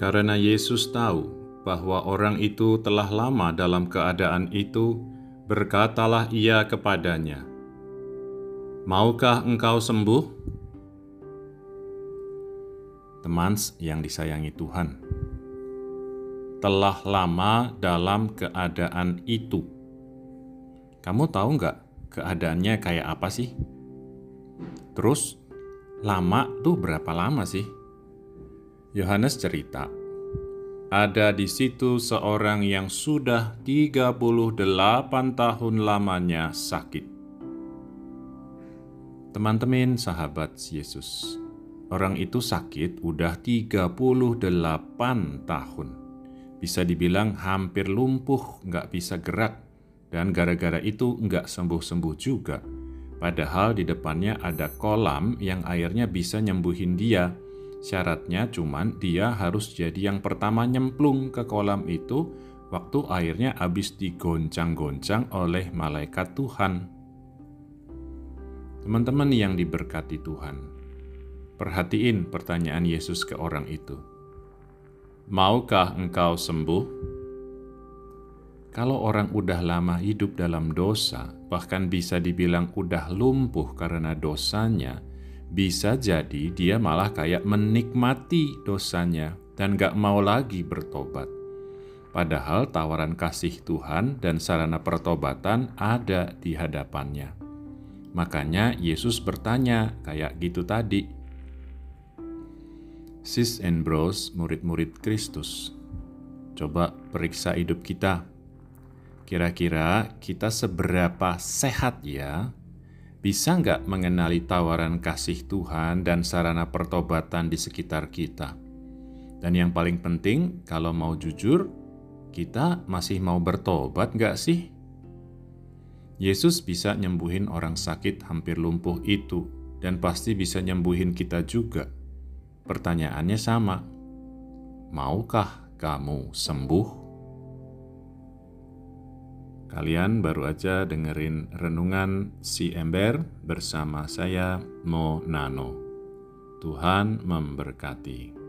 Karena Yesus tahu bahwa orang itu telah lama dalam keadaan itu, berkatalah ia kepadanya, "Maukah engkau sembuh?" Teman yang disayangi Tuhan, telah lama dalam keadaan itu. Kamu tahu nggak keadaannya kayak apa sih? Terus, lama tuh berapa lama sih? Yohanes cerita, ada di situ seorang yang sudah 38 tahun lamanya sakit. Teman-teman sahabat Yesus, orang itu sakit udah 38 tahun. Bisa dibilang hampir lumpuh, nggak bisa gerak, dan gara-gara itu nggak sembuh-sembuh juga. Padahal di depannya ada kolam yang airnya bisa nyembuhin dia, Syaratnya cuman dia harus jadi yang pertama nyemplung ke kolam itu waktu airnya habis digoncang-goncang oleh malaikat Tuhan. Teman-teman yang diberkati Tuhan, perhatiin pertanyaan Yesus ke orang itu. Maukah engkau sembuh? Kalau orang udah lama hidup dalam dosa, bahkan bisa dibilang udah lumpuh karena dosanya, bisa jadi dia malah kayak menikmati dosanya dan gak mau lagi bertobat. Padahal tawaran kasih Tuhan dan sarana pertobatan ada di hadapannya. Makanya Yesus bertanya kayak gitu tadi. Sis and bros, murid-murid Kristus. Coba periksa hidup kita. Kira-kira kita seberapa sehat ya bisa nggak mengenali tawaran kasih Tuhan dan sarana pertobatan di sekitar kita? Dan yang paling penting, kalau mau jujur, kita masih mau bertobat nggak sih? Yesus bisa nyembuhin orang sakit hampir lumpuh itu, dan pasti bisa nyembuhin kita juga. Pertanyaannya sama, maukah kamu sembuh? Kalian baru aja dengerin renungan si ember bersama saya Mo Nano. Tuhan memberkati.